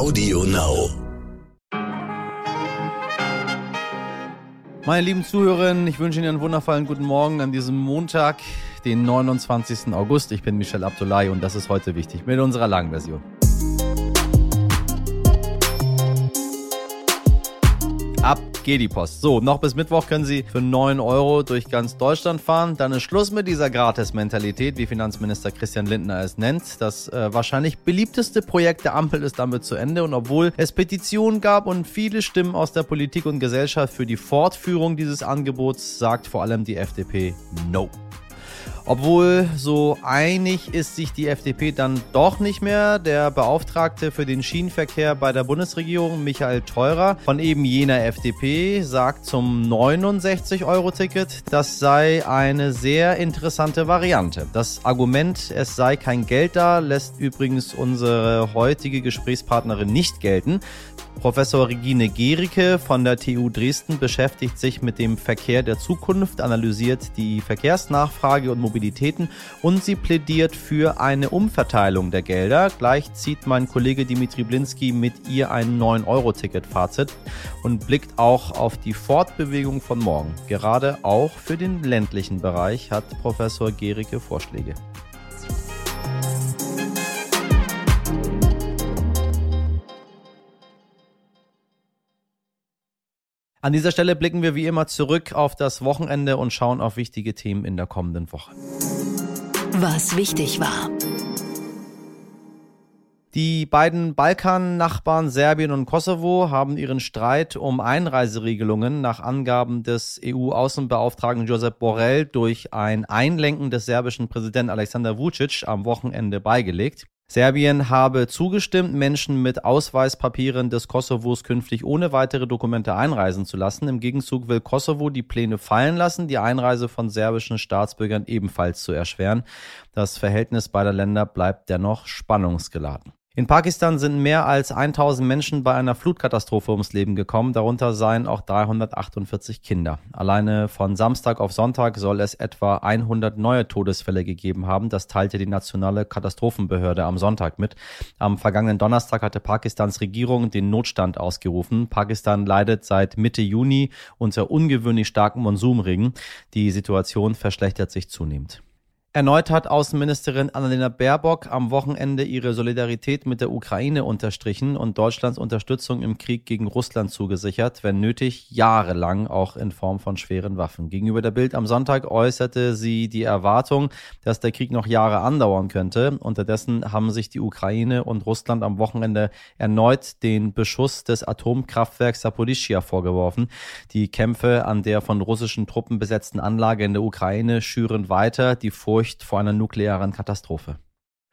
Audio Now. Meine lieben Zuhörerinnen, ich wünsche Ihnen einen wundervollen guten Morgen an diesem Montag, den 29. August. Ich bin Michel Abdullahi und das ist heute wichtig mit unserer langen Version. Geht die Post. So, noch bis Mittwoch können Sie für 9 Euro durch ganz Deutschland fahren. Dann ist Schluss mit dieser Gratis-Mentalität, wie Finanzminister Christian Lindner es nennt. Das äh, wahrscheinlich beliebteste Projekt der Ampel ist damit zu Ende. Und obwohl es Petitionen gab und viele Stimmen aus der Politik und Gesellschaft für die Fortführung dieses Angebots, sagt vor allem die FDP No. Obwohl so einig ist sich die FDP dann doch nicht mehr. Der Beauftragte für den Schienenverkehr bei der Bundesregierung, Michael Theurer, von eben jener FDP, sagt zum 69-Euro-Ticket, das sei eine sehr interessante Variante. Das Argument, es sei kein Geld da, lässt übrigens unsere heutige Gesprächspartnerin nicht gelten. Professor Regine Gericke von der TU Dresden beschäftigt sich mit dem Verkehr der Zukunft, analysiert die Verkehrsnachfrage und Mobilitäten und sie plädiert für eine Umverteilung der Gelder. Gleich zieht mein Kollege Dimitri Blinski mit ihr ein 9-Euro-Ticket-Fazit und blickt auch auf die Fortbewegung von morgen. Gerade auch für den ländlichen Bereich hat Professor Gericke Vorschläge. An dieser Stelle blicken wir wie immer zurück auf das Wochenende und schauen auf wichtige Themen in der kommenden Woche. Was wichtig war. Die beiden Balkan-Nachbarn Serbien und Kosovo haben ihren Streit um Einreiseregelungen nach Angaben des EU-Außenbeauftragten Josep Borrell durch ein Einlenken des serbischen Präsidenten Alexander Vucic am Wochenende beigelegt. Serbien habe zugestimmt, Menschen mit Ausweispapieren des Kosovos künftig ohne weitere Dokumente einreisen zu lassen. Im Gegenzug will Kosovo die Pläne fallen lassen, die Einreise von serbischen Staatsbürgern ebenfalls zu erschweren. Das Verhältnis beider Länder bleibt dennoch spannungsgeladen. In Pakistan sind mehr als 1000 Menschen bei einer Flutkatastrophe ums Leben gekommen, darunter seien auch 348 Kinder. Alleine von Samstag auf Sonntag soll es etwa 100 neue Todesfälle gegeben haben, das teilte die nationale Katastrophenbehörde am Sonntag mit. Am vergangenen Donnerstag hatte Pakistans Regierung den Notstand ausgerufen. Pakistan leidet seit Mitte Juni unter ungewöhnlich starken Monsumregen. Die Situation verschlechtert sich zunehmend. Erneut hat Außenministerin Annalena Baerbock am Wochenende ihre Solidarität mit der Ukraine unterstrichen und Deutschlands Unterstützung im Krieg gegen Russland zugesichert, wenn nötig jahrelang auch in Form von schweren Waffen. Gegenüber der Bild am Sonntag äußerte sie die Erwartung, dass der Krieg noch Jahre andauern könnte. Unterdessen haben sich die Ukraine und Russland am Wochenende erneut den Beschuss des Atomkraftwerks Saporischia vorgeworfen. Die Kämpfe an der von russischen Truppen besetzten Anlage in der Ukraine schüren weiter die Vor Furcht vor einer nuklearen Katastrophe.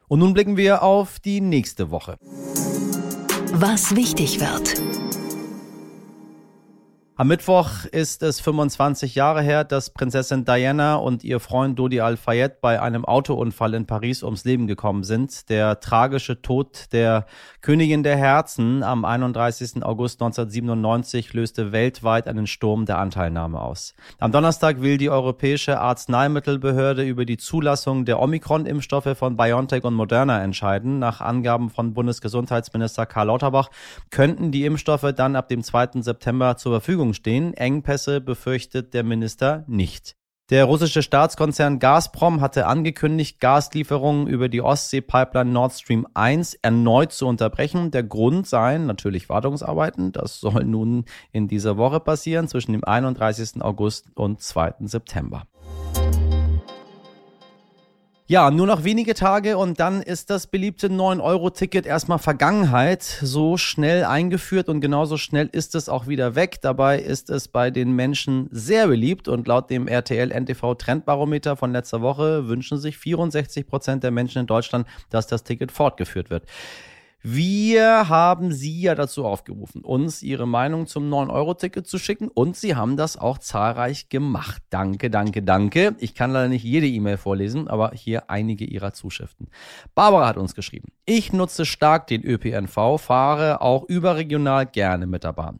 Und nun blicken wir auf die nächste Woche. Was wichtig wird. Am Mittwoch ist es 25 Jahre her, dass Prinzessin Diana und ihr Freund Dodi Al-Fayed bei einem Autounfall in Paris ums Leben gekommen sind. Der tragische Tod der Königin der Herzen am 31. August 1997 löste weltweit einen Sturm der Anteilnahme aus. Am Donnerstag will die Europäische Arzneimittelbehörde über die Zulassung der Omikron-Impfstoffe von BioNTech und Moderna entscheiden. Nach Angaben von Bundesgesundheitsminister Karl Lauterbach könnten die Impfstoffe dann ab dem 2. September zur Verfügung Verfügung stehen. Engpässe befürchtet der Minister nicht. Der russische Staatskonzern Gazprom hatte angekündigt, Gaslieferungen über die Ostsee-Pipeline Nord Stream 1 erneut zu unterbrechen. Der Grund seien natürlich Wartungsarbeiten. Das soll nun in dieser Woche passieren, zwischen dem 31. August und 2. September. Ja, nur noch wenige Tage und dann ist das beliebte 9-Euro-Ticket erstmal Vergangenheit. So schnell eingeführt und genauso schnell ist es auch wieder weg. Dabei ist es bei den Menschen sehr beliebt und laut dem RTL NTV Trendbarometer von letzter Woche wünschen sich 64 Prozent der Menschen in Deutschland, dass das Ticket fortgeführt wird. Wir haben Sie ja dazu aufgerufen, uns Ihre Meinung zum 9-Euro-Ticket zu schicken und Sie haben das auch zahlreich gemacht. Danke, danke, danke. Ich kann leider nicht jede E-Mail vorlesen, aber hier einige Ihrer Zuschriften. Barbara hat uns geschrieben. Ich nutze stark den ÖPNV, fahre auch überregional gerne mit der Bahn.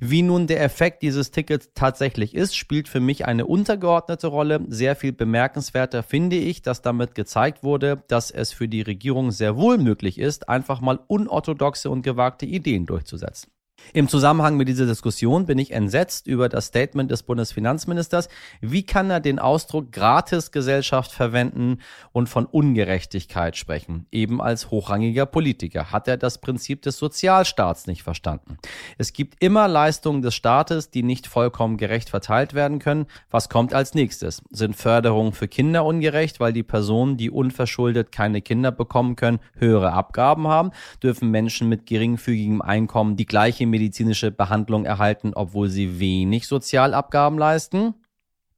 Wie nun der Effekt dieses Tickets tatsächlich ist, spielt für mich eine untergeordnete Rolle. Sehr viel bemerkenswerter finde ich, dass damit gezeigt wurde, dass es für die Regierung sehr wohl möglich ist, einfach mal unorthodoxe und gewagte Ideen durchzusetzen. Im Zusammenhang mit dieser Diskussion bin ich entsetzt über das Statement des Bundesfinanzministers. Wie kann er den Ausdruck Gratisgesellschaft verwenden und von Ungerechtigkeit sprechen? Eben als hochrangiger Politiker hat er das Prinzip des Sozialstaats nicht verstanden. Es gibt immer Leistungen des Staates, die nicht vollkommen gerecht verteilt werden können. Was kommt als nächstes? Sind Förderungen für Kinder ungerecht, weil die Personen, die unverschuldet keine Kinder bekommen können, höhere Abgaben haben? Dürfen Menschen mit geringfügigem Einkommen die gleiche medizinische Behandlung erhalten, obwohl sie wenig Sozialabgaben leisten?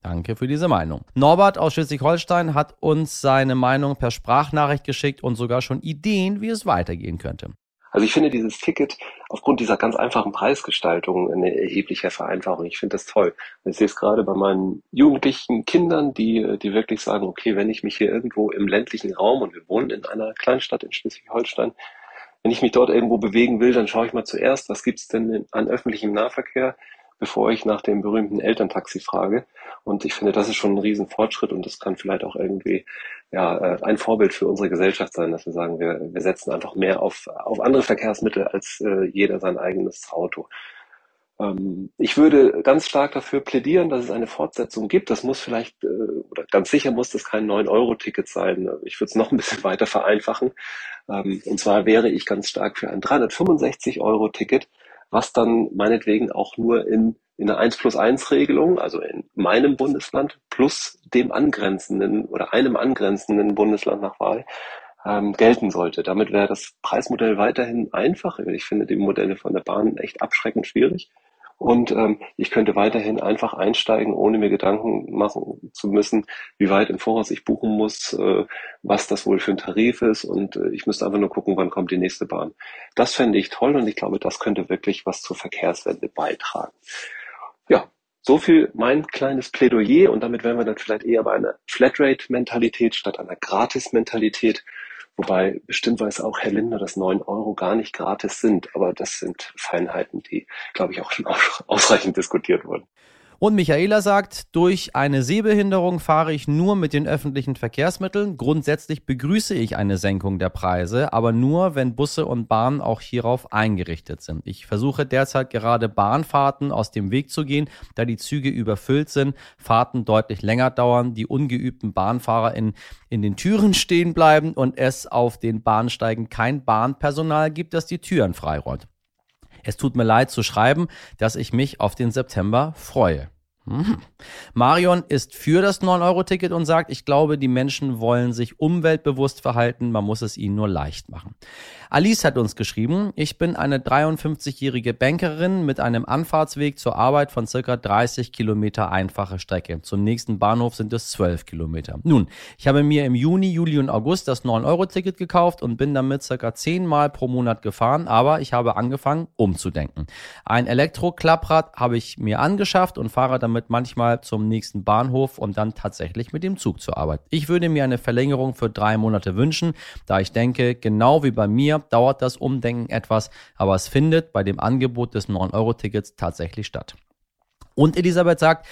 Danke für diese Meinung. Norbert aus Schleswig-Holstein hat uns seine Meinung per Sprachnachricht geschickt und sogar schon Ideen, wie es weitergehen könnte. Also ich finde dieses Ticket aufgrund dieser ganz einfachen Preisgestaltung eine erhebliche Vereinfachung. Ich finde das toll. Ich sehe es gerade bei meinen jugendlichen Kindern, die, die wirklich sagen, okay, wenn ich mich hier irgendwo im ländlichen Raum und wir wohnen in einer Kleinstadt in Schleswig-Holstein, wenn ich mich dort irgendwo bewegen will, dann schaue ich mal zuerst, was gibt es denn an öffentlichem Nahverkehr, bevor ich nach dem berühmten Elterntaxi frage. Und ich finde, das ist schon ein Riesenfortschritt und das kann vielleicht auch irgendwie ja, äh, ein Vorbild für unsere Gesellschaft sein, dass wir sagen, wir, wir setzen einfach mehr auf, auf andere Verkehrsmittel als äh, jeder sein eigenes Auto. Ähm, ich würde ganz stark dafür plädieren, dass es eine Fortsetzung gibt. Das muss vielleicht, äh, oder ganz sicher muss das kein 9-Euro-Ticket sein. Ich würde es noch ein bisschen weiter vereinfachen. Ähm, und zwar wäre ich ganz stark für ein 365-Euro-Ticket, was dann meinetwegen auch nur in, in einer 1 plus 1 Regelung, also in meinem Bundesland plus dem angrenzenden oder einem angrenzenden Bundesland nach Wahl, ähm, gelten sollte. Damit wäre das Preismodell weiterhin einfach. Ich finde die Modelle von der Bahn echt abschreckend schwierig. Und ähm, ich könnte weiterhin einfach einsteigen, ohne mir Gedanken machen zu müssen, wie weit im Voraus ich buchen muss, äh, was das wohl für ein Tarif ist. Und äh, ich müsste einfach nur gucken, wann kommt die nächste Bahn. Das fände ich toll und ich glaube, das könnte wirklich was zur Verkehrswende beitragen. Ja, so viel mein kleines Plädoyer und damit wären wir dann vielleicht eher bei einer Flatrate-Mentalität statt einer Gratis-Mentalität. Wobei bestimmt weiß auch Herr Linder, dass neun Euro gar nicht gratis sind. Aber das sind Feinheiten, die, glaube ich, auch schon ausreichend diskutiert wurden. Und Michaela sagt, durch eine Sehbehinderung fahre ich nur mit den öffentlichen Verkehrsmitteln. Grundsätzlich begrüße ich eine Senkung der Preise, aber nur, wenn Busse und Bahnen auch hierauf eingerichtet sind. Ich versuche derzeit gerade Bahnfahrten aus dem Weg zu gehen, da die Züge überfüllt sind, Fahrten deutlich länger dauern, die ungeübten Bahnfahrer in, in den Türen stehen bleiben und es auf den Bahnsteigen kein Bahnpersonal gibt, das die Türen freiräumt. Es tut mir leid zu schreiben, dass ich mich auf den September freue. Mhm. Marion ist für das 9-Euro-Ticket und sagt, ich glaube, die Menschen wollen sich umweltbewusst verhalten, man muss es ihnen nur leicht machen. Alice hat uns geschrieben, ich bin eine 53-jährige Bankerin mit einem Anfahrtsweg zur Arbeit von circa 30 Kilometer einfache Strecke. Zum nächsten Bahnhof sind es 12 Kilometer. Nun, ich habe mir im Juni, Juli und August das 9-Euro-Ticket gekauft und bin damit circa 10 Mal pro Monat gefahren, aber ich habe angefangen umzudenken. Ein Elektro-Klapprad habe ich mir angeschafft und fahre damit manchmal zum nächsten Bahnhof und dann tatsächlich mit dem Zug zur Arbeit. Ich würde mir eine Verlängerung für drei Monate wünschen, da ich denke, genau wie bei mir dauert das Umdenken etwas, aber es findet bei dem Angebot des 9-Euro-Tickets tatsächlich statt. Und Elisabeth sagt,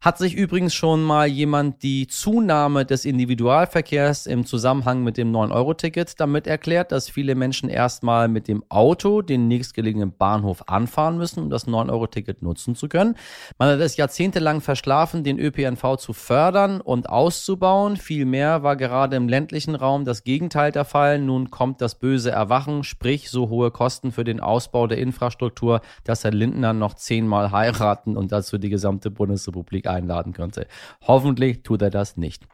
hat sich übrigens schon mal jemand die Zunahme des Individualverkehrs im Zusammenhang mit dem 9-Euro-Ticket damit erklärt, dass viele Menschen erstmal mit dem Auto den nächstgelegenen Bahnhof anfahren müssen, um das 9-Euro-Ticket nutzen zu können. Man hat es jahrzehntelang verschlafen, den ÖPNV zu fördern und auszubauen. Vielmehr war gerade im ländlichen Raum das Gegenteil der Fall. Nun kommt das böse Erwachen, sprich so hohe Kosten für den Ausbau der Infrastruktur, dass Herr Lindner noch zehnmal heiraten und dazu die gesamte Bundesrepublik einladen könnte. Hoffentlich tut er das nicht.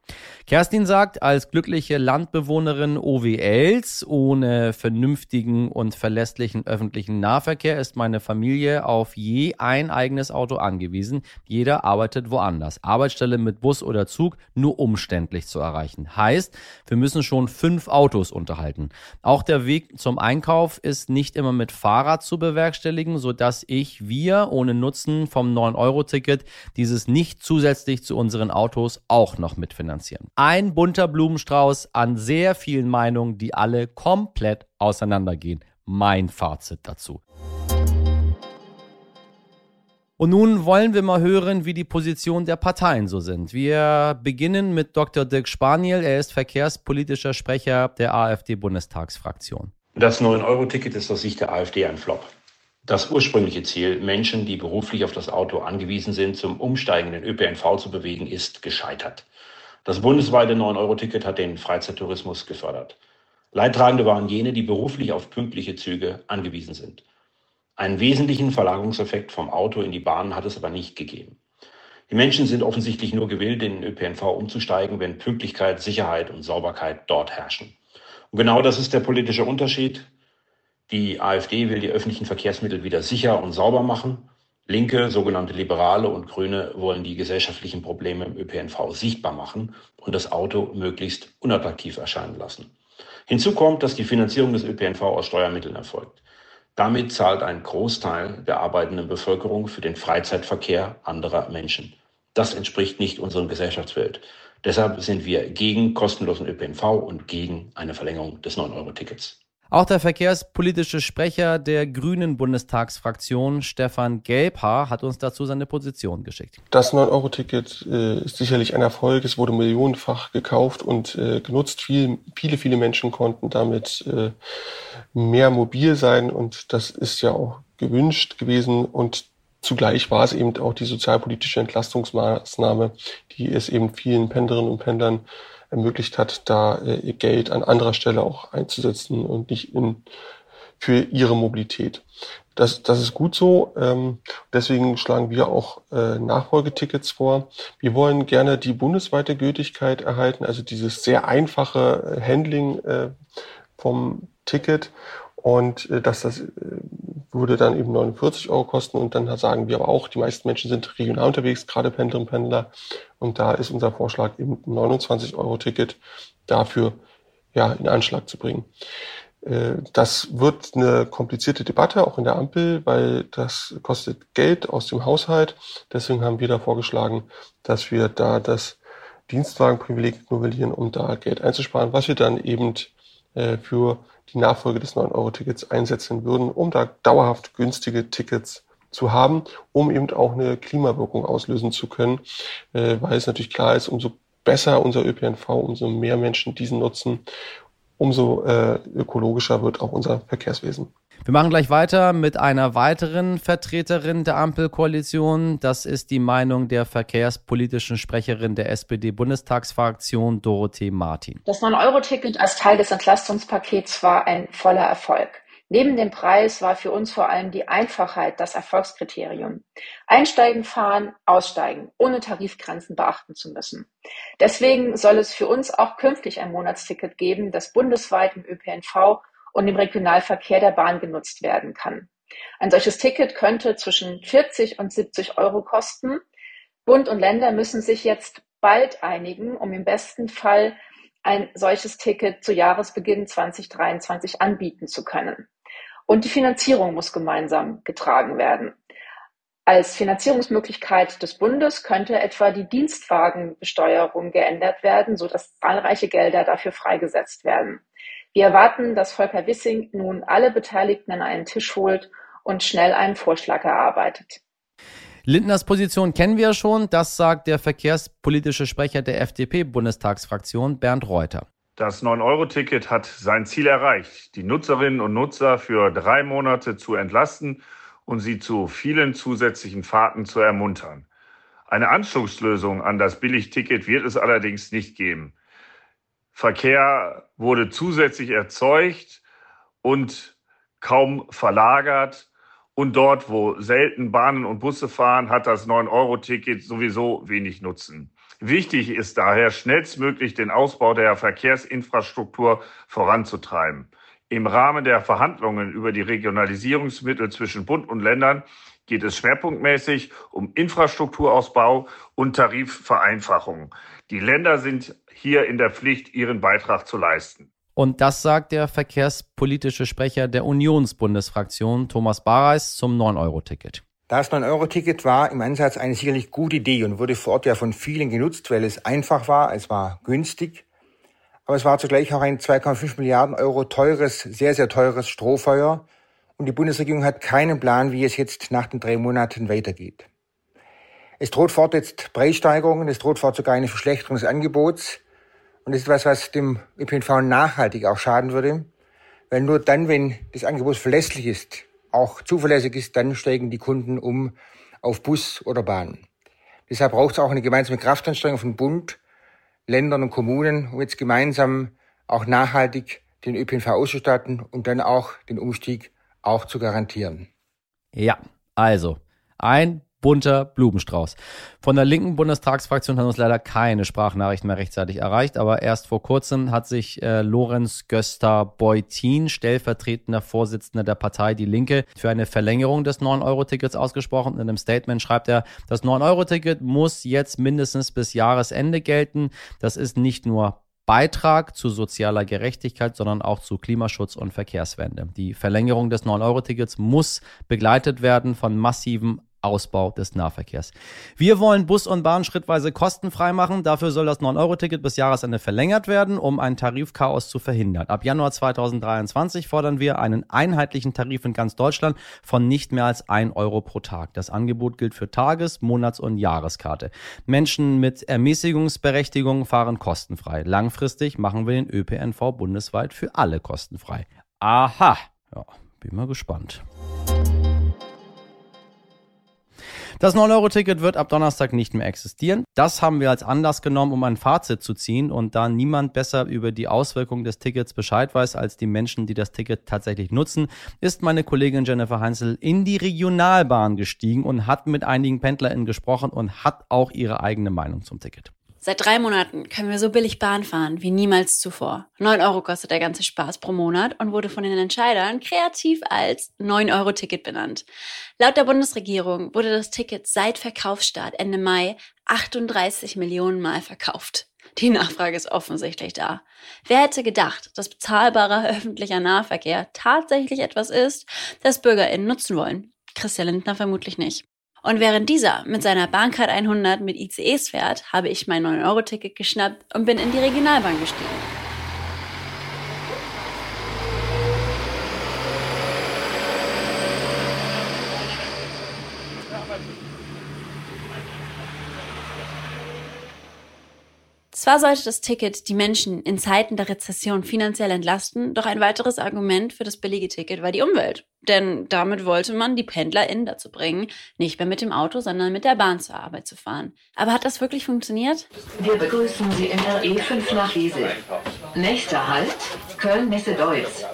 Kerstin sagt, als glückliche Landbewohnerin OWLs ohne vernünftigen und verlässlichen öffentlichen Nahverkehr ist meine Familie auf je ein eigenes Auto angewiesen. Jeder arbeitet woanders. Arbeitsstelle mit Bus oder Zug nur umständlich zu erreichen. Heißt, wir müssen schon fünf Autos unterhalten. Auch der Weg zum Einkauf ist nicht immer mit Fahrrad zu bewerkstelligen, sodass ich, wir ohne Nutzen vom 9-Euro-Ticket dieses nicht nicht zusätzlich zu unseren Autos auch noch mitfinanzieren. Ein bunter Blumenstrauß an sehr vielen Meinungen, die alle komplett auseinandergehen. Mein Fazit dazu. Und nun wollen wir mal hören, wie die Positionen der Parteien so sind. Wir beginnen mit Dr. Dirk Spaniel. Er ist verkehrspolitischer Sprecher der AfD-Bundestagsfraktion. Das 9-Euro-Ticket ist aus Sicht der AfD ein Flop. Das ursprüngliche Ziel, Menschen, die beruflich auf das Auto angewiesen sind, zum Umsteigen in den ÖPNV zu bewegen, ist gescheitert. Das bundesweite 9-Euro-Ticket hat den Freizeittourismus gefördert. Leidtragende waren jene, die beruflich auf pünktliche Züge angewiesen sind. Einen wesentlichen Verlagerungseffekt vom Auto in die Bahn hat es aber nicht gegeben. Die Menschen sind offensichtlich nur gewillt, in den ÖPNV umzusteigen, wenn Pünktlichkeit, Sicherheit und Sauberkeit dort herrschen. Und genau das ist der politische Unterschied die AfD will die öffentlichen Verkehrsmittel wieder sicher und sauber machen. Linke, sogenannte Liberale und Grüne wollen die gesellschaftlichen Probleme im ÖPNV sichtbar machen und das Auto möglichst unattraktiv erscheinen lassen. Hinzu kommt, dass die Finanzierung des ÖPNV aus Steuermitteln erfolgt. Damit zahlt ein Großteil der arbeitenden Bevölkerung für den Freizeitverkehr anderer Menschen. Das entspricht nicht unserem Gesellschaftsbild. Deshalb sind wir gegen kostenlosen ÖPNV und gegen eine Verlängerung des 9-Euro-Tickets. Auch der verkehrspolitische Sprecher der Grünen Bundestagsfraktion, Stefan Gelbhaar, hat uns dazu seine Position geschickt. Das 9-Euro-Ticket äh, ist sicherlich ein Erfolg. Es wurde millionenfach gekauft und äh, genutzt. Viel, viele, viele Menschen konnten damit äh, mehr mobil sein und das ist ja auch gewünscht gewesen und Zugleich war es eben auch die sozialpolitische Entlastungsmaßnahme, die es eben vielen Pendlerinnen und Pendlern ermöglicht hat, da äh, ihr Geld an anderer Stelle auch einzusetzen und nicht in, für ihre Mobilität. Das, das ist gut so. Ähm, deswegen schlagen wir auch äh, Nachfolgetickets vor. Wir wollen gerne die bundesweite Gültigkeit erhalten, also dieses sehr einfache Handling äh, vom Ticket und äh, dass das äh, würde dann eben 49 Euro kosten. Und dann sagen wir aber auch, die meisten Menschen sind regional unterwegs, gerade Pendlerinnen und Pendler. Und da ist unser Vorschlag eben 29 Euro Ticket dafür ja in Anschlag zu bringen. Äh, das wird eine komplizierte Debatte, auch in der Ampel, weil das kostet Geld aus dem Haushalt. Deswegen haben wir da vorgeschlagen, dass wir da das Dienstwagenprivileg novellieren, um da Geld einzusparen, was wir dann eben äh, für die Nachfolge des 9-Euro-Tickets einsetzen würden, um da dauerhaft günstige Tickets zu haben, um eben auch eine Klimawirkung auslösen zu können, äh, weil es natürlich klar ist, umso besser unser ÖPNV, umso mehr Menschen diesen nutzen, umso äh, ökologischer wird auch unser Verkehrswesen. Wir machen gleich weiter mit einer weiteren Vertreterin der Ampelkoalition. Das ist die Meinung der verkehrspolitischen Sprecherin der SPD-Bundestagsfraktion, Dorothee Martin. Das 9-Euro-Ticket als Teil des Entlastungspakets war ein voller Erfolg. Neben dem Preis war für uns vor allem die Einfachheit das Erfolgskriterium. Einsteigen, fahren, aussteigen, ohne Tarifgrenzen beachten zu müssen. Deswegen soll es für uns auch künftig ein Monatsticket geben, das bundesweit im ÖPNV und im Regionalverkehr der Bahn genutzt werden kann. Ein solches Ticket könnte zwischen 40 und 70 Euro kosten. Bund und Länder müssen sich jetzt bald einigen, um im besten Fall ein solches Ticket zu Jahresbeginn 2023 anbieten zu können. Und die Finanzierung muss gemeinsam getragen werden. Als Finanzierungsmöglichkeit des Bundes könnte etwa die Dienstwagenbesteuerung geändert werden, sodass zahlreiche Gelder dafür freigesetzt werden. Wir erwarten, dass Volker Wissing nun alle Beteiligten an einen Tisch holt und schnell einen Vorschlag erarbeitet. Lindners Position kennen wir schon, das sagt der verkehrspolitische Sprecher der FDP-Bundestagsfraktion Bernd Reuter. Das 9-Euro-Ticket hat sein Ziel erreicht, die Nutzerinnen und Nutzer für drei Monate zu entlasten und sie zu vielen zusätzlichen Fahrten zu ermuntern. Eine Anschlusslösung an das Billigticket wird es allerdings nicht geben. Verkehr wurde zusätzlich erzeugt und kaum verlagert. Und dort, wo selten Bahnen und Busse fahren, hat das 9-Euro-Ticket sowieso wenig Nutzen. Wichtig ist daher, schnellstmöglich den Ausbau der Verkehrsinfrastruktur voranzutreiben. Im Rahmen der Verhandlungen über die Regionalisierungsmittel zwischen Bund und Ländern geht es schwerpunktmäßig um Infrastrukturausbau und Tarifvereinfachung. Die Länder sind hier in der Pflicht, ihren Beitrag zu leisten. Und das sagt der verkehrspolitische Sprecher der Unionsbundesfraktion Thomas Bareis zum 9-Euro-Ticket. Das 9-Euro-Ticket war im Ansatz eine sicherlich gute Idee und wurde vor Ort ja von vielen genutzt, weil es einfach war, es war günstig, aber es war zugleich auch ein 2,5 Milliarden Euro teures, sehr, sehr teures Strohfeuer und die Bundesregierung hat keinen Plan, wie es jetzt nach den drei Monaten weitergeht. Es droht fort jetzt Preissteigerungen, es droht fort sogar eine Verschlechterung des Angebots. Und das ist etwas, was dem ÖPNV nachhaltig auch schaden würde, weil nur dann, wenn das Angebot verlässlich ist, auch zuverlässig ist, dann steigen die Kunden um auf Bus oder Bahn. Deshalb braucht es auch eine gemeinsame Kraftanstrengung von Bund, Ländern und Kommunen, um jetzt gemeinsam auch nachhaltig den ÖPNV auszustatten und dann auch den Umstieg auch zu garantieren. Ja, also ein bunter Blumenstrauß. Von der linken Bundestagsfraktion hat uns leider keine Sprachnachricht mehr rechtzeitig erreicht, aber erst vor kurzem hat sich äh, Lorenz Göster-Beutin, stellvertretender Vorsitzender der Partei Die Linke, für eine Verlängerung des 9-Euro-Tickets ausgesprochen. In einem Statement schreibt er, das 9-Euro-Ticket muss jetzt mindestens bis Jahresende gelten. Das ist nicht nur Beitrag zu sozialer Gerechtigkeit, sondern auch zu Klimaschutz und Verkehrswende. Die Verlängerung des 9-Euro-Tickets muss begleitet werden von massiven Ausbau des Nahverkehrs. Wir wollen Bus und Bahn schrittweise kostenfrei machen. Dafür soll das 9-Euro-Ticket bis Jahresende verlängert werden, um ein Tarifchaos zu verhindern. Ab Januar 2023 fordern wir einen einheitlichen Tarif in ganz Deutschland von nicht mehr als 1 Euro pro Tag. Das Angebot gilt für Tages-, Monats- und Jahreskarte. Menschen mit Ermäßigungsberechtigung fahren kostenfrei. Langfristig machen wir den ÖPNV bundesweit für alle kostenfrei. Aha. Ja, bin mal gespannt. Das 9-Euro-Ticket wird ab Donnerstag nicht mehr existieren. Das haben wir als Anlass genommen, um ein Fazit zu ziehen. Und da niemand besser über die Auswirkungen des Tickets Bescheid weiß als die Menschen, die das Ticket tatsächlich nutzen, ist meine Kollegin Jennifer Heinzel in die Regionalbahn gestiegen und hat mit einigen PendlerInnen gesprochen und hat auch ihre eigene Meinung zum Ticket. Seit drei Monaten können wir so billig Bahn fahren wie niemals zuvor. 9 Euro kostet der ganze Spaß pro Monat und wurde von den Entscheidern kreativ als 9-Euro-Ticket benannt. Laut der Bundesregierung wurde das Ticket seit Verkaufsstart Ende Mai 38 Millionen Mal verkauft. Die Nachfrage ist offensichtlich da. Wer hätte gedacht, dass bezahlbarer öffentlicher Nahverkehr tatsächlich etwas ist, das BürgerInnen nutzen wollen? Christian Lindner vermutlich nicht. Und während dieser mit seiner Bahncard 100 mit ICEs fährt, habe ich mein 9-Euro-Ticket geschnappt und bin in die Regionalbahn gestiegen. Zwar sollte das Ticket die Menschen in Zeiten der Rezession finanziell entlasten, doch ein weiteres Argument für das billige Ticket war die Umwelt. Denn damit wollte man die PendlerInnen dazu bringen, nicht mehr mit dem Auto, sondern mit der Bahn zur Arbeit zu fahren. Aber hat das wirklich funktioniert? Wir begrüßen Sie in der E5 nach Wesel. Nächster Halt, Köln-Messe-Deutz.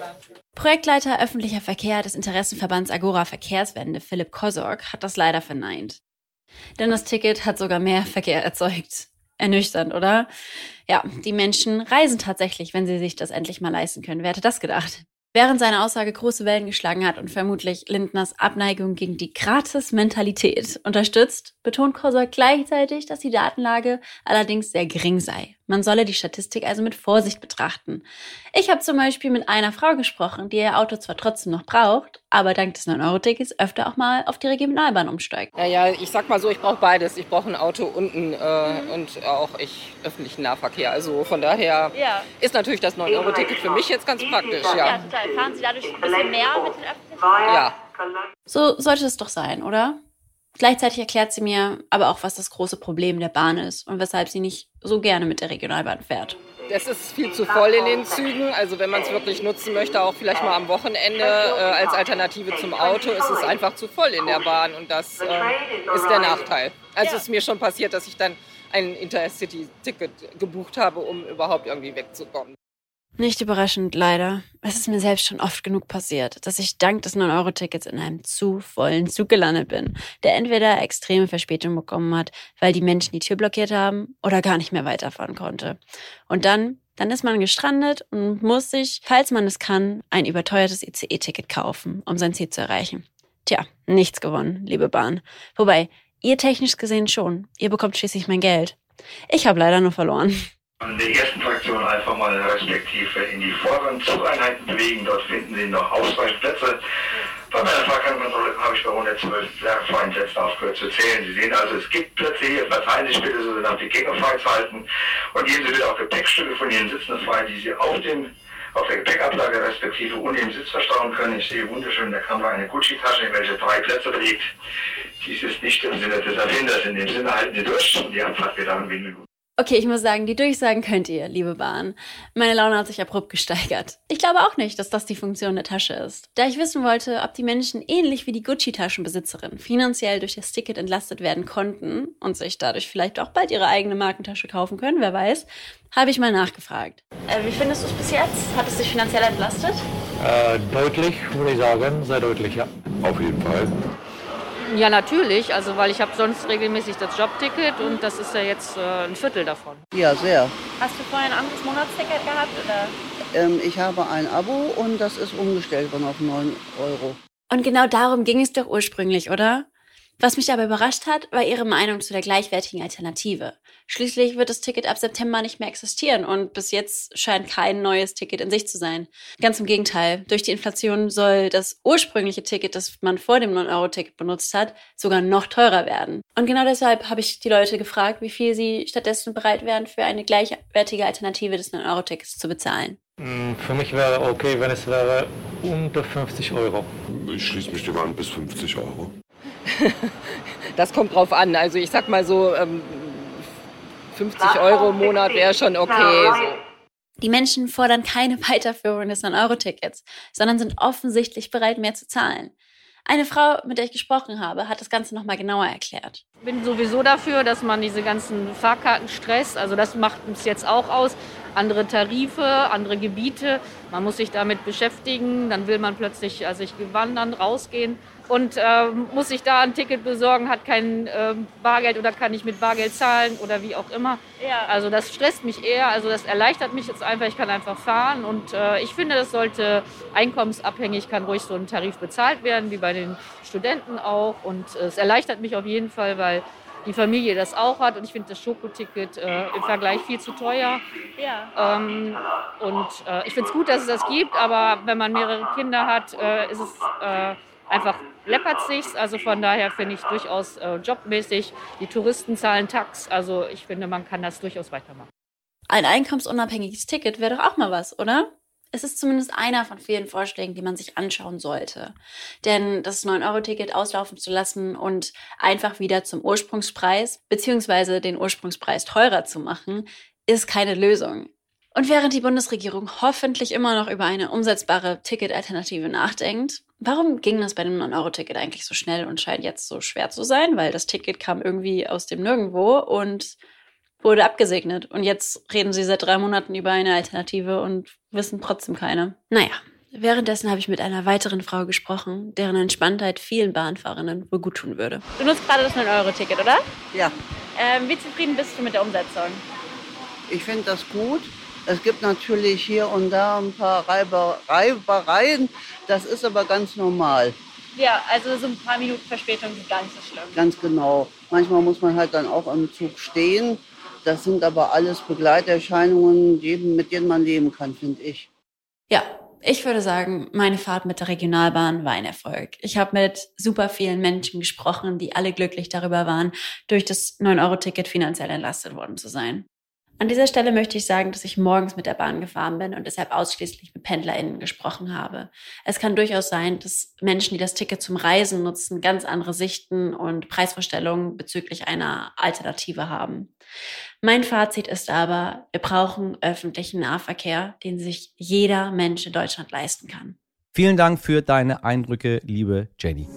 Projektleiter öffentlicher Verkehr des Interessenverbands Agora Verkehrswende, Philipp Kosorg, hat das leider verneint. Denn das Ticket hat sogar mehr Verkehr erzeugt ernüchternd, oder? Ja, die Menschen reisen tatsächlich, wenn sie sich das endlich mal leisten können. Wer hätte das gedacht? Während seine Aussage große Wellen geschlagen hat und vermutlich Lindners Abneigung gegen die Gratis-Mentalität unterstützt, betont Korsor gleichzeitig, dass die Datenlage allerdings sehr gering sei. Man solle die Statistik also mit Vorsicht betrachten. Ich habe zum Beispiel mit einer Frau gesprochen, die ihr Auto zwar trotzdem noch braucht, aber dank des 9-Euro-Tickets öfter auch mal auf die Regionalbahn umsteigt. Naja, ich sag mal so, ich brauche beides. Ich brauche ein Auto und, ein, äh, mhm. und auch ich öffentlichen Nahverkehr. Also von daher ja. ist natürlich das 9-Euro-Ticket für mich jetzt ganz praktisch. Ja, ja total. Fahren Sie dadurch ein bisschen mehr mit den öffentlichen? Ja. So sollte es doch sein, oder? Gleichzeitig erklärt sie mir aber auch, was das große Problem der Bahn ist und weshalb sie nicht so gerne mit der Regionalbahn fährt. Es ist viel zu voll in den Zügen. Also wenn man es wirklich nutzen möchte, auch vielleicht mal am Wochenende äh, als Alternative zum Auto, ist es einfach zu voll in der Bahn und das äh, ist der Nachteil. Also es ist mir schon passiert, dass ich dann ein Intercity-Ticket gebucht habe, um überhaupt irgendwie wegzukommen. Nicht überraschend, leider. Es ist mir selbst schon oft genug passiert, dass ich dank des 9-Euro-Tickets in einem zu vollen Zug gelandet bin, der entweder extreme Verspätung bekommen hat, weil die Menschen die Tür blockiert haben oder gar nicht mehr weiterfahren konnte. Und dann, dann ist man gestrandet und muss sich, falls man es kann, ein überteuertes ICE-Ticket kaufen, um sein Ziel zu erreichen. Tja, nichts gewonnen, liebe Bahn. Wobei, ihr technisch gesehen schon. Ihr bekommt schließlich mein Geld. Ich habe leider nur verloren in der ersten Fraktion einfach mal respektive in die vorderen Zugeinheiten bewegen. Dort finden Sie noch ausreichend Plätze. Bei meiner Fahrkartenkontrolle habe ich bei 112 freien Sätzen aufgehört zu zählen. Sie sehen also, es gibt Plätze hier. Verzeihen Sie bitte, so nach die Gänge freizuhalten. Und geben Sie bitte auch Gepäckstücke von Ihren Sitzen frei, die Sie auf dem auf der Gepäckablage respektive unter dem Sitz verstauen können. Ich sehe wunderschön in der Kamera eine Gucci-Tasche, welche drei Plätze belegt. Dies ist nicht im Sinne des Erfinders. In dem Sinne halten Sie durch und die Abfahrt wird dann in wenigen Minuten. Okay, ich muss sagen, die Durchsagen könnt ihr, liebe Bahn. Meine Laune hat sich abrupt gesteigert. Ich glaube auch nicht, dass das die Funktion der Tasche ist. Da ich wissen wollte, ob die Menschen ähnlich wie die Gucci-Taschenbesitzerin finanziell durch das Ticket entlastet werden konnten und sich dadurch vielleicht auch bald ihre eigene Markentasche kaufen können, wer weiß, habe ich mal nachgefragt. Äh, wie findest du es bis jetzt? Hat es dich finanziell entlastet? Äh, deutlich, würde ich sagen, sehr deutlich, ja. Auf jeden Fall. Ja, natürlich. Also, weil ich habe sonst regelmäßig das Jobticket und das ist ja jetzt äh, ein Viertel davon. Ja, sehr. Hast du vorher ein anderes Monatsticket gehabt? Oder? Ähm, ich habe ein Abo und das ist umgestellt worden auf 9 Euro. Und genau darum ging es doch ursprünglich, oder? Was mich aber überrascht hat, war ihre Meinung zu der gleichwertigen Alternative. Schließlich wird das Ticket ab September nicht mehr existieren und bis jetzt scheint kein neues Ticket in sich zu sein. Ganz im Gegenteil, durch die Inflation soll das ursprüngliche Ticket, das man vor dem 9-Euro-Ticket benutzt hat, sogar noch teurer werden. Und genau deshalb habe ich die Leute gefragt, wie viel sie stattdessen bereit wären, für eine gleichwertige Alternative des 9-Euro-Tickets zu bezahlen. Mm, für mich wäre okay, wenn es wäre unter 50 Euro. Ich schließe mich dem an bis 50 Euro. das kommt drauf an. Also ich sag mal so, ähm, 50 Euro im Monat wäre schon okay. So. Die Menschen fordern keine Weiterführung des 9-Euro-Tickets, sondern sind offensichtlich bereit, mehr zu zahlen. Eine Frau, mit der ich gesprochen habe, hat das Ganze nochmal genauer erklärt. Ich bin sowieso dafür, dass man diese ganzen Fahrkartenstress, also das macht uns jetzt auch aus, andere Tarife, andere Gebiete, man muss sich damit beschäftigen, dann will man plötzlich, also ich wandern, rausgehen und äh, muss sich da ein Ticket besorgen, hat kein äh, Bargeld oder kann nicht mit Bargeld zahlen oder wie auch immer. Ja. Also das stresst mich eher, also das erleichtert mich jetzt einfach, ich kann einfach fahren und äh, ich finde, das sollte einkommensabhängig, kann ruhig so ein Tarif bezahlt werden, wie bei den Studenten auch und es erleichtert mich auf jeden Fall, weil die Familie das auch hat und ich finde das Schokoticket äh, im Vergleich viel zu teuer. Ja. Ähm, und äh, ich finde es gut, dass es das gibt, aber wenn man mehrere Kinder hat, äh, ist es äh, einfach läppert sich's. Also von daher finde ich durchaus äh, jobmäßig. Die Touristen zahlen Tax. Also ich finde, man kann das durchaus weitermachen. Ein einkommensunabhängiges Ticket wäre doch auch mal was, oder? Es ist zumindest einer von vielen Vorschlägen, die man sich anschauen sollte. Denn das 9-Euro-Ticket auslaufen zu lassen und einfach wieder zum Ursprungspreis beziehungsweise den Ursprungspreis teurer zu machen, ist keine Lösung. Und während die Bundesregierung hoffentlich immer noch über eine umsetzbare Ticketalternative nachdenkt, warum ging das bei dem 9-Euro-Ticket eigentlich so schnell und scheint jetzt so schwer zu sein? Weil das Ticket kam irgendwie aus dem Nirgendwo und wurde abgesegnet. Und jetzt reden sie seit drei Monaten über eine Alternative und wissen trotzdem keine. Naja, währenddessen habe ich mit einer weiteren Frau gesprochen, deren Entspanntheit vielen Bahnfahrerinnen wohl gut tun würde. Du nutzt gerade das 9-Euro-Ticket, oder? Ja. Ähm, wie zufrieden bist du mit der Umsetzung? Ich finde das gut. Es gibt natürlich hier und da ein paar Reiber Reibereien. Das ist aber ganz normal. Ja, also so ein paar Minuten Verspätung sind gar nicht so schlimm. Ganz genau. Manchmal muss man halt dann auch im Zug stehen. Das sind aber alles Begleiterscheinungen, mit denen man leben kann, finde ich. Ja, ich würde sagen, meine Fahrt mit der Regionalbahn war ein Erfolg. Ich habe mit super vielen Menschen gesprochen, die alle glücklich darüber waren, durch das 9-Euro-Ticket finanziell entlastet worden zu sein. An dieser Stelle möchte ich sagen, dass ich morgens mit der Bahn gefahren bin und deshalb ausschließlich mit PendlerInnen gesprochen habe. Es kann durchaus sein, dass Menschen, die das Ticket zum Reisen nutzen, ganz andere Sichten und Preisvorstellungen bezüglich einer Alternative haben. Mein Fazit ist aber, wir brauchen öffentlichen Nahverkehr, den sich jeder Mensch in Deutschland leisten kann. Vielen Dank für deine Eindrücke, liebe Jenny.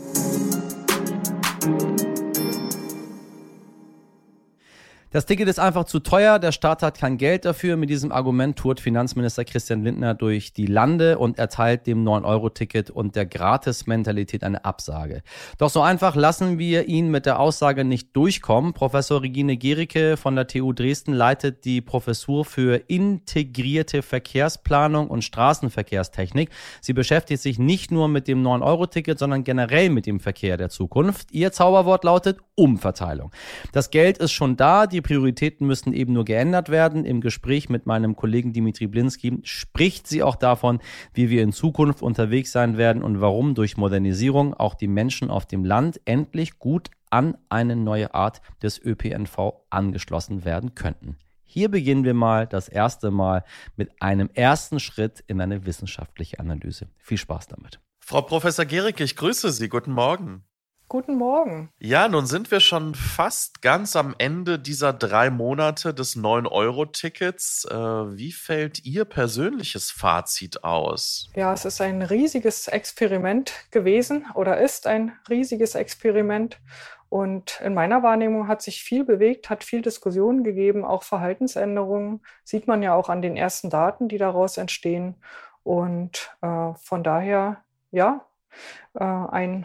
Das Ticket ist einfach zu teuer, der Staat hat kein Geld dafür. Mit diesem Argument tourt Finanzminister Christian Lindner durch die Lande und erteilt dem 9-Euro-Ticket und der Gratis-Mentalität eine Absage. Doch so einfach lassen wir ihn mit der Aussage nicht durchkommen. Professor Regine Gericke von der TU Dresden leitet die Professur für integrierte Verkehrsplanung und Straßenverkehrstechnik. Sie beschäftigt sich nicht nur mit dem 9-Euro-Ticket, sondern generell mit dem Verkehr der Zukunft. Ihr Zauberwort lautet Umverteilung. Das Geld ist schon da, die Prioritäten müssen eben nur geändert werden. Im Gespräch mit meinem Kollegen Dimitri Blinski spricht sie auch davon, wie wir in Zukunft unterwegs sein werden und warum durch Modernisierung auch die Menschen auf dem Land endlich gut an eine neue Art des ÖPNV angeschlossen werden könnten. Hier beginnen wir mal das erste Mal mit einem ersten Schritt in eine wissenschaftliche Analyse. Viel Spaß damit. Frau Professor Gehrig, ich grüße Sie. Guten Morgen. Guten Morgen. Ja, nun sind wir schon fast ganz am Ende dieser drei Monate des 9-Euro-Tickets. Äh, wie fällt Ihr persönliches Fazit aus? Ja, es ist ein riesiges Experiment gewesen oder ist ein riesiges Experiment. Und in meiner Wahrnehmung hat sich viel bewegt, hat viel Diskussion gegeben, auch Verhaltensänderungen. Sieht man ja auch an den ersten Daten, die daraus entstehen. Und äh, von daher, ja, äh, ein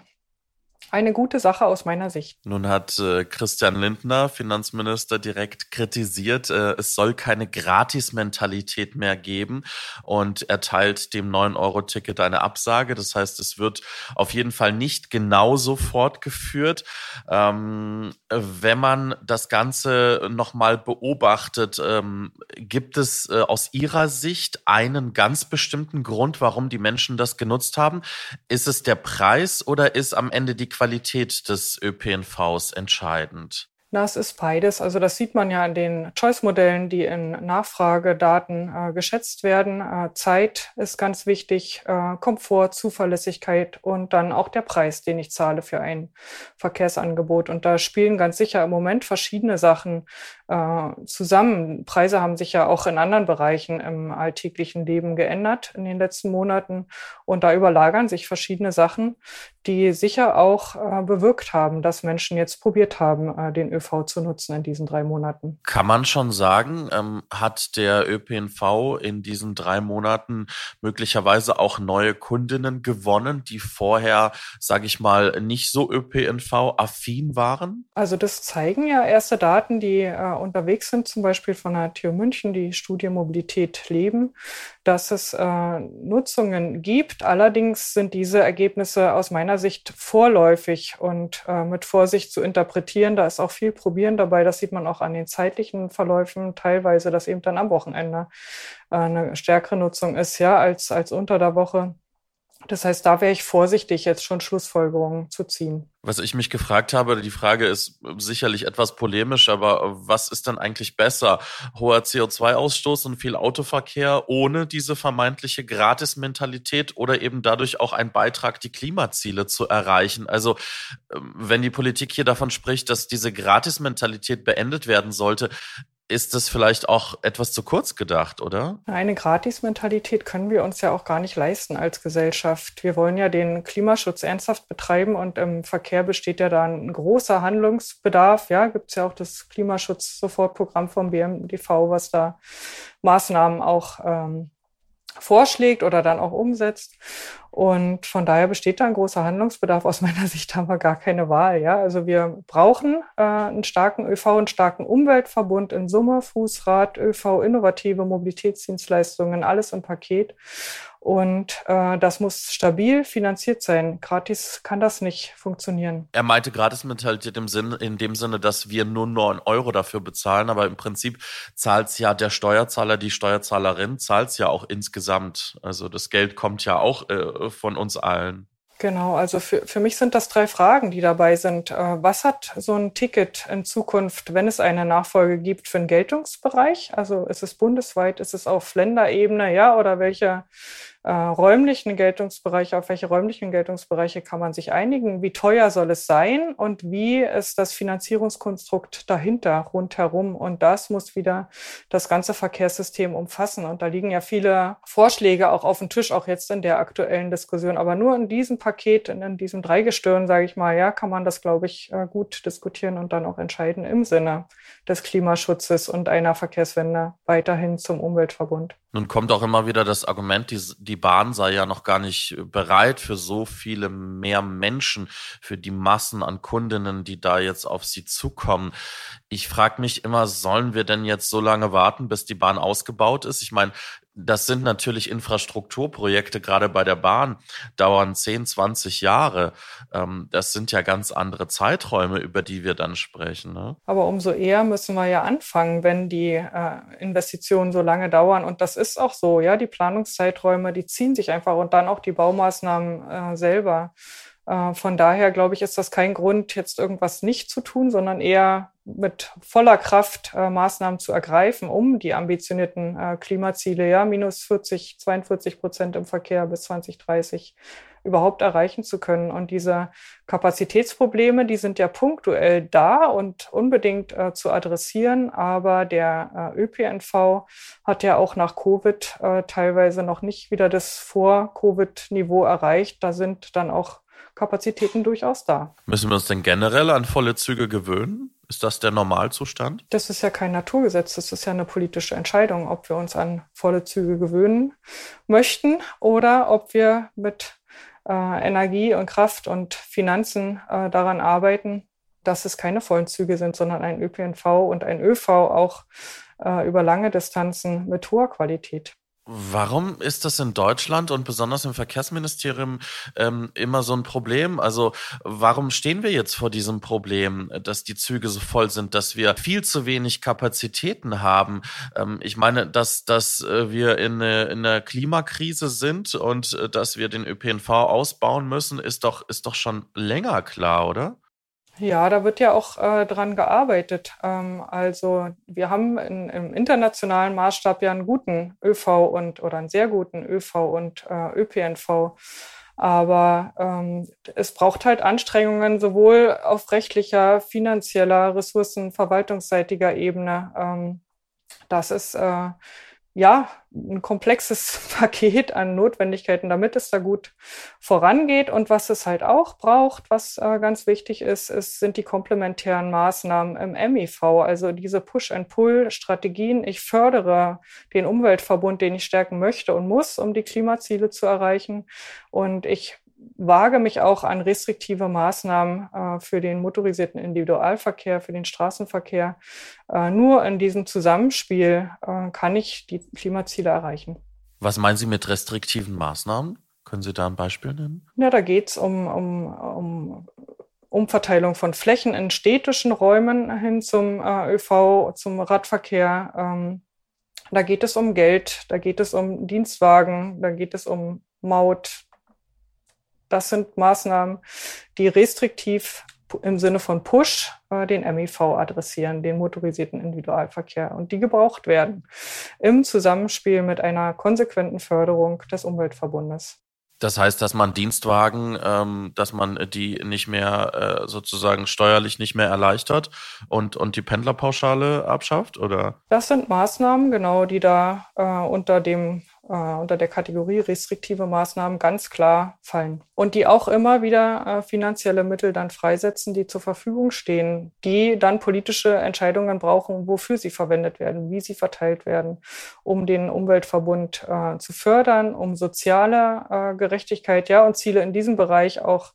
eine gute Sache aus meiner Sicht. Nun hat äh, Christian Lindner, Finanzminister, direkt kritisiert, äh, es soll keine Gratis-Mentalität mehr geben und erteilt dem 9-Euro-Ticket eine Absage. Das heißt, es wird auf jeden Fall nicht genauso fortgeführt. Ähm, wenn man das Ganze nochmal beobachtet, ähm, gibt es äh, aus Ihrer Sicht einen ganz bestimmten Grund, warum die Menschen das genutzt haben? Ist es der Preis oder ist am Ende die Qualität des ÖPNVs entscheidend? Na, es ist beides. Also das sieht man ja in den Choice-Modellen, die in Nachfragedaten äh, geschätzt werden. Äh, Zeit ist ganz wichtig, äh, Komfort, Zuverlässigkeit und dann auch der Preis, den ich zahle für ein Verkehrsangebot. Und da spielen ganz sicher im Moment verschiedene Sachen äh, zusammen. Preise haben sich ja auch in anderen Bereichen im alltäglichen Leben geändert in den letzten Monaten. Und da überlagern sich verschiedene Sachen, die sicher auch äh, bewirkt haben, dass Menschen jetzt probiert haben, äh, den ÖV zu nutzen in diesen drei Monaten. Kann man schon sagen, ähm, hat der ÖPNV in diesen drei Monaten möglicherweise auch neue Kundinnen gewonnen, die vorher, sage ich mal, nicht so ÖPNV-affin waren? Also das zeigen ja erste Daten, die äh, unterwegs sind, zum Beispiel von der TU München, die Studie Mobilität leben, dass es äh, Nutzungen gibt. Allerdings sind diese Ergebnisse aus meiner Sicht vorläufig und äh, mit Vorsicht zu interpretieren. Da ist auch viel Probieren dabei. Das sieht man auch an den zeitlichen Verläufen teilweise, dass eben dann am Wochenende äh, eine stärkere Nutzung ist, ja, als, als unter der Woche. Das heißt, da wäre ich vorsichtig, jetzt schon Schlussfolgerungen zu ziehen. Was ich mich gefragt habe, die Frage ist sicherlich etwas polemisch, aber was ist denn eigentlich besser? Hoher CO2-Ausstoß und viel Autoverkehr ohne diese vermeintliche Gratis-Mentalität oder eben dadurch auch ein Beitrag, die Klimaziele zu erreichen? Also, ähm, wenn die Politik hier davon spricht, dass diese Gratis-Mentalität beendet werden sollte, ist das vielleicht auch etwas zu kurz gedacht, oder? Eine Gratis-Mentalität können wir uns ja auch gar nicht leisten als Gesellschaft. Wir wollen ja den Klimaschutz ernsthaft betreiben und im Verkehr besteht ja da ein großer Handlungsbedarf. Ja, gibt es ja auch das Klimaschutz-Sofortprogramm vom BMDV, was da Maßnahmen auch ähm, vorschlägt oder dann auch umsetzt. Und von daher besteht da ein großer Handlungsbedarf. Aus meiner Sicht haben wir gar keine Wahl. Ja, also wir brauchen äh, einen starken ÖV, einen starken Umweltverbund in Summe, Fußrad, ÖV, innovative Mobilitätsdienstleistungen, alles im Paket. Und äh, das muss stabil finanziert sein. Gratis kann das nicht funktionieren. Er meinte Gratis-Mentalität im Sinn, in dem Sinne, dass wir nur 9 Euro dafür bezahlen, aber im Prinzip zahlt es ja der Steuerzahler, die Steuerzahlerin, zahlt es ja auch insgesamt. Also das Geld kommt ja auch äh, von uns allen. Genau, also für, für mich sind das drei Fragen, die dabei sind. Äh, was hat so ein Ticket in Zukunft, wenn es eine Nachfolge gibt, für einen Geltungsbereich? Also ist es bundesweit, ist es auf Länderebene, ja, oder welche äh, räumlichen Geltungsbereiche, auf welche räumlichen Geltungsbereiche kann man sich einigen? Wie teuer soll es sein und wie ist das Finanzierungskonstrukt dahinter, rundherum? Und das muss wieder das ganze Verkehrssystem umfassen. Und da liegen ja viele Vorschläge auch auf dem Tisch, auch jetzt in der aktuellen Diskussion. Aber nur in diesem Paket, in diesem Dreigestirn, sage ich mal, ja, kann man das, glaube ich, äh, gut diskutieren und dann auch entscheiden im Sinne des Klimaschutzes und einer Verkehrswende weiterhin zum Umweltverbund. Nun kommt auch immer wieder das Argument, die, die Bahn sei ja noch gar nicht bereit für so viele mehr Menschen, für die Massen an Kundinnen, die da jetzt auf sie zukommen. Ich frage mich immer, sollen wir denn jetzt so lange warten, bis die Bahn ausgebaut ist? Ich meine, das sind natürlich Infrastrukturprojekte, gerade bei der Bahn, dauern 10, 20 Jahre. Ähm, das sind ja ganz andere Zeiträume, über die wir dann sprechen. Ne? Aber umso eher müssen wir ja anfangen, wenn die äh, Investitionen so lange dauern. Und das ist auch so, ja, die Planungszeiträume, die ziehen sich einfach und dann auch die Baumaßnahmen äh, selber. Äh, von daher glaube ich, ist das kein Grund, jetzt irgendwas nicht zu tun, sondern eher mit voller Kraft äh, Maßnahmen zu ergreifen, um die ambitionierten äh, Klimaziele, ja, minus 40, 42 Prozent im Verkehr bis 2030 überhaupt erreichen zu können. Und diese Kapazitätsprobleme, die sind ja punktuell da und unbedingt äh, zu adressieren. Aber der äh, ÖPNV hat ja auch nach Covid äh, teilweise noch nicht wieder das Vor-Covid-Niveau erreicht. Da sind dann auch Kapazitäten durchaus da. Müssen wir uns denn generell an volle Züge gewöhnen? Ist das der Normalzustand? Das ist ja kein Naturgesetz, das ist ja eine politische Entscheidung, ob wir uns an volle Züge gewöhnen möchten oder ob wir mit äh, Energie und Kraft und Finanzen äh, daran arbeiten, dass es keine vollen Züge sind, sondern ein ÖPNV und ein ÖV auch äh, über lange Distanzen mit hoher Qualität. Warum ist das in Deutschland und besonders im Verkehrsministerium ähm, immer so ein Problem? Also warum stehen wir jetzt vor diesem Problem, dass die Züge so voll sind, dass wir viel zu wenig Kapazitäten haben? Ähm, ich meine, dass, dass äh, wir in, in einer Klimakrise sind und äh, dass wir den ÖPNV ausbauen müssen, ist doch, ist doch schon länger klar, oder? Ja, da wird ja auch äh, dran gearbeitet. Ähm, also wir haben in, im internationalen Maßstab ja einen guten ÖV und oder einen sehr guten ÖV und äh, ÖPNV. Aber ähm, es braucht halt Anstrengungen sowohl auf rechtlicher, finanzieller, ressourcen, verwaltungsseitiger Ebene. Ähm, das ist äh, ja, ein komplexes Paket an Notwendigkeiten, damit es da gut vorangeht. Und was es halt auch braucht, was äh, ganz wichtig ist, ist, sind die komplementären Maßnahmen im MIV, also diese Push-and-Pull-Strategien. Ich fördere den Umweltverbund, den ich stärken möchte und muss, um die Klimaziele zu erreichen. Und ich wage mich auch an restriktive Maßnahmen äh, für den motorisierten Individualverkehr, für den Straßenverkehr. Äh, nur in diesem Zusammenspiel äh, kann ich die Klimaziele erreichen. Was meinen Sie mit restriktiven Maßnahmen? Können Sie da ein Beispiel nennen? Ja, da geht es um, um, um Umverteilung von Flächen in städtischen Räumen hin zum äh, ÖV, zum Radverkehr. Ähm, da geht es um Geld, da geht es um Dienstwagen, da geht es um Maut, das sind Maßnahmen, die restriktiv im Sinne von Push äh, den MIV adressieren, den motorisierten Individualverkehr, und die gebraucht werden im Zusammenspiel mit einer konsequenten Förderung des Umweltverbundes. Das heißt, dass man Dienstwagen, ähm, dass man die nicht mehr äh, sozusagen steuerlich nicht mehr erleichtert und, und die Pendlerpauschale abschafft, oder? Das sind Maßnahmen, genau, die da äh, unter dem äh, unter der Kategorie restriktive Maßnahmen ganz klar fallen. Und die auch immer wieder äh, finanzielle Mittel dann freisetzen, die zur Verfügung stehen, die dann politische Entscheidungen brauchen, wofür sie verwendet werden, wie sie verteilt werden, um den Umweltverbund äh, zu fördern, um soziale äh, Gerechtigkeit ja, und Ziele in diesem Bereich auch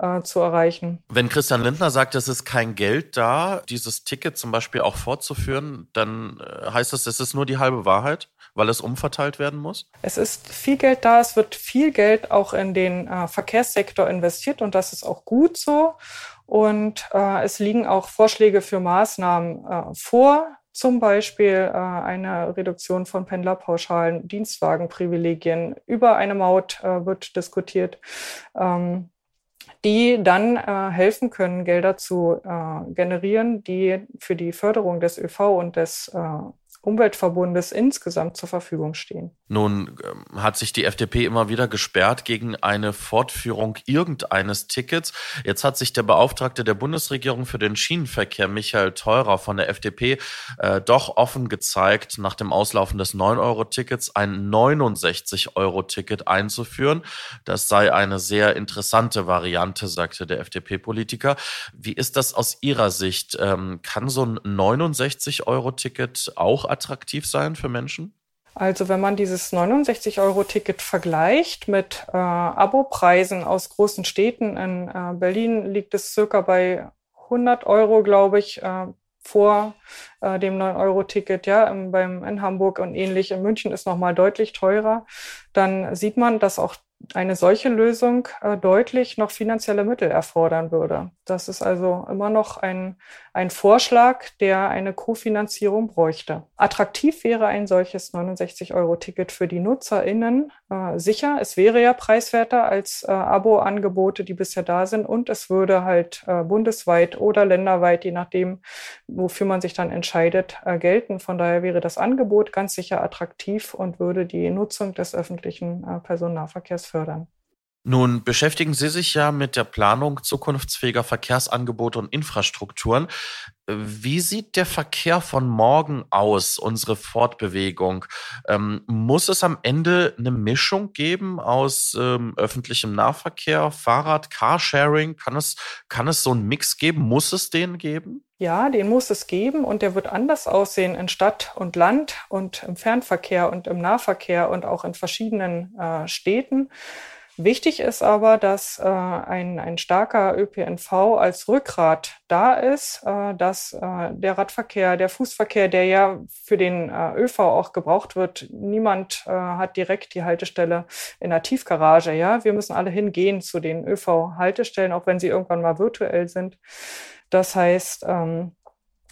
äh, zu erreichen. Wenn Christian Lindner sagt, es ist kein Geld da, dieses Ticket zum Beispiel auch fortzuführen, dann äh, heißt das, es ist nur die halbe Wahrheit? weil es umverteilt werden muss? Es ist viel Geld da, es wird viel Geld auch in den äh, Verkehrssektor investiert und das ist auch gut so. Und äh, es liegen auch Vorschläge für Maßnahmen äh, vor, zum Beispiel äh, eine Reduktion von Pendlerpauschalen, Dienstwagenprivilegien, über eine Maut wird diskutiert. Ähm, die dann äh, helfen können, Gelder zu äh, generieren, die für die Förderung des ÖV und des äh, Umweltverbundes insgesamt zur Verfügung stehen. Nun ähm, hat sich die FDP immer wieder gesperrt gegen eine Fortführung irgendeines Tickets. Jetzt hat sich der Beauftragte der Bundesregierung für den Schienenverkehr, Michael Theurer von der FDP, äh, doch offen gezeigt, nach dem Auslaufen des 9-Euro-Tickets ein 69-Euro-Ticket einzuführen. Das sei eine sehr interessante Variante, sagte der FDP-Politiker. Wie ist das aus Ihrer Sicht? Ähm, kann so ein 69-Euro-Ticket auch attraktiv sein für Menschen? Also wenn man dieses 69-Euro-Ticket vergleicht mit äh, Abopreisen aus großen Städten, in äh, Berlin liegt es circa bei 100 Euro, glaube ich, äh, vor äh, dem 9-Euro-Ticket, ja, im, beim, in Hamburg und ähnlich. In München ist nochmal deutlich teurer. Dann sieht man, dass auch eine solche Lösung äh, deutlich noch finanzielle Mittel erfordern würde. Das ist also immer noch ein, ein Vorschlag, der eine Kofinanzierung bräuchte. Attraktiv wäre ein solches 69-Euro-Ticket für die NutzerInnen äh, sicher. Es wäre ja preiswerter als äh, Abo-Angebote, die bisher da sind und es würde halt äh, bundesweit oder länderweit, je nachdem, wofür man sich dann entscheidet, äh, gelten. Von daher wäre das Angebot ganz sicher attraktiv und würde die Nutzung des öffentlichen äh, Personennahverkehrs fördern. Nun beschäftigen Sie sich ja mit der Planung zukunftsfähiger Verkehrsangebote und Infrastrukturen. Wie sieht der Verkehr von morgen aus, unsere Fortbewegung? Ähm, muss es am Ende eine Mischung geben aus ähm, öffentlichem Nahverkehr, Fahrrad, Carsharing? Kann es, kann es so einen Mix geben? Muss es den geben? Ja, den muss es geben und der wird anders aussehen in Stadt und Land und im Fernverkehr und im Nahverkehr und auch in verschiedenen äh, Städten. Wichtig ist aber, dass äh, ein, ein starker ÖPNV als Rückgrat da ist, äh, dass äh, der Radverkehr, der Fußverkehr, der ja für den äh, ÖV auch gebraucht wird, niemand äh, hat direkt die Haltestelle in der Tiefgarage. Ja, wir müssen alle hingehen zu den ÖV-Haltestellen, auch wenn sie irgendwann mal virtuell sind. Das heißt, ähm,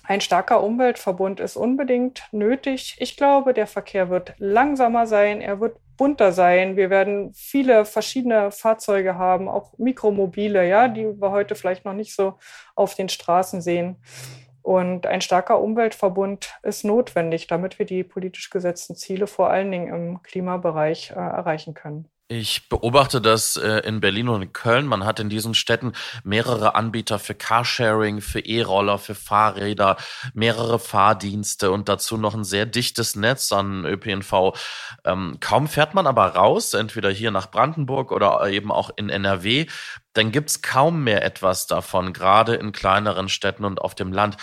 ein starker Umweltverbund ist unbedingt nötig. Ich glaube, der Verkehr wird langsamer sein, er wird bunter sein. Wir werden viele verschiedene Fahrzeuge haben, auch Mikromobile, ja, die wir heute vielleicht noch nicht so auf den Straßen sehen. Und ein starker Umweltverbund ist notwendig, damit wir die politisch gesetzten Ziele vor allen Dingen im Klimabereich äh, erreichen können. Ich beobachte das äh, in Berlin und in Köln. Man hat in diesen Städten mehrere Anbieter für Carsharing, für E-Roller, für Fahrräder, mehrere Fahrdienste und dazu noch ein sehr dichtes Netz an ÖPNV. Ähm, kaum fährt man aber raus, entweder hier nach Brandenburg oder eben auch in NRW, dann gibt's kaum mehr etwas davon, gerade in kleineren Städten und auf dem Land.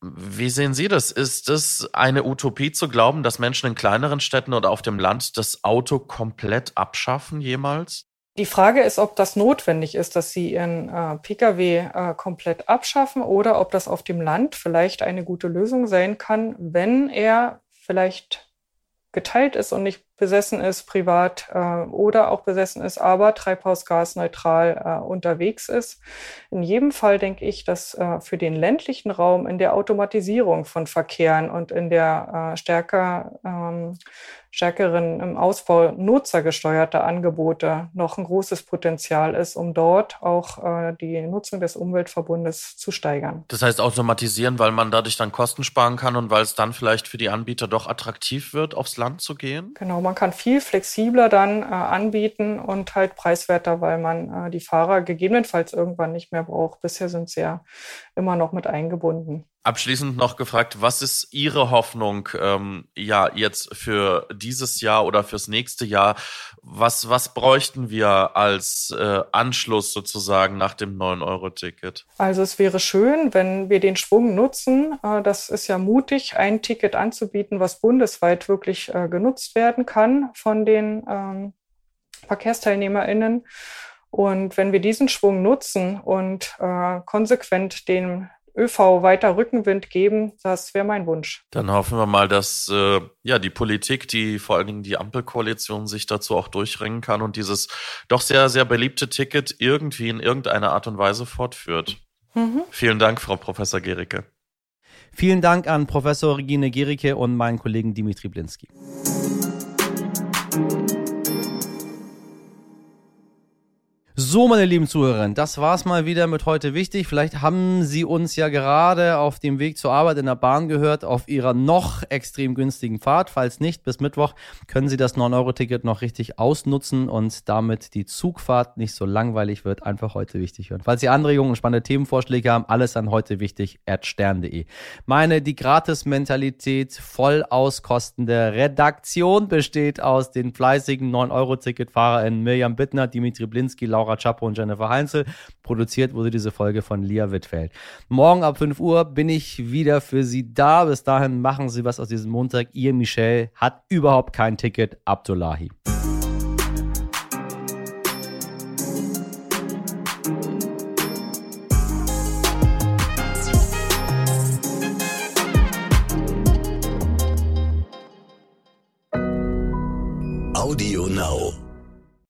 Wie sehen Sie das? Ist es eine Utopie zu glauben, dass Menschen in kleineren Städten oder auf dem Land das Auto komplett abschaffen jemals? Die Frage ist, ob das notwendig ist, dass sie ihren äh, Pkw äh, komplett abschaffen oder ob das auf dem Land vielleicht eine gute Lösung sein kann, wenn er vielleicht geteilt ist und nicht besessen ist privat äh, oder auch besessen ist, aber treibhausgasneutral äh, unterwegs ist. In jedem Fall denke ich, dass äh, für den ländlichen Raum in der Automatisierung von Verkehren und in der äh, stärker ähm, stärkeren im Ausbau nutzergesteuerter Angebote noch ein großes Potenzial ist, um dort auch äh, die Nutzung des Umweltverbundes zu steigern. Das heißt automatisieren, weil man dadurch dann Kosten sparen kann und weil es dann vielleicht für die Anbieter doch attraktiv wird, aufs Land zu gehen? Genau, man kann viel flexibler dann äh, anbieten und halt preiswerter, weil man äh, die Fahrer gegebenenfalls irgendwann nicht mehr braucht. Bisher sind sie ja immer noch mit eingebunden. Abschließend noch gefragt, was ist Ihre Hoffnung ähm, ja jetzt für dieses Jahr oder fürs nächste Jahr? Was, was bräuchten wir als äh, Anschluss sozusagen nach dem 9-Euro-Ticket? Also es wäre schön, wenn wir den Schwung nutzen. Äh, das ist ja mutig, ein Ticket anzubieten, was bundesweit wirklich äh, genutzt werden kann von den ähm, VerkehrsteilnehmerInnen. Und wenn wir diesen Schwung nutzen und äh, konsequent den ÖV weiter Rückenwind geben. Das wäre mein Wunsch. Dann hoffen wir mal, dass äh, ja die Politik, die vor allen Dingen die Ampelkoalition sich dazu auch durchringen kann und dieses doch sehr, sehr beliebte Ticket irgendwie in irgendeiner Art und Weise fortführt. Mhm. Vielen Dank, Frau Professor Gericke. Vielen Dank an Professor Regine Gericke und meinen Kollegen Dimitri Blinski. So, meine lieben Zuhörerinnen, das war's mal wieder mit heute wichtig. Vielleicht haben Sie uns ja gerade auf dem Weg zur Arbeit in der Bahn gehört, auf Ihrer noch extrem günstigen Fahrt. Falls nicht, bis Mittwoch können Sie das 9-Euro-Ticket noch richtig ausnutzen und damit die Zugfahrt nicht so langweilig wird, einfach heute wichtig hören. Falls Sie Anregungen und spannende Themenvorschläge haben, alles an heute wichtig stern.de. Meine, die Gratis-Mentalität voll auskostende Redaktion besteht aus den fleißigen 9-Euro-Ticket-FahrerInnen Mirjam Bittner, Dimitri Blinski, Laura Laura Chapo und Jennifer Heinzel. Produziert wurde diese Folge von Lia Wittfeld. Morgen ab 5 Uhr bin ich wieder für Sie da. Bis dahin machen Sie was aus diesem Montag. Ihr Michel hat überhaupt kein Ticket. Abdullahi.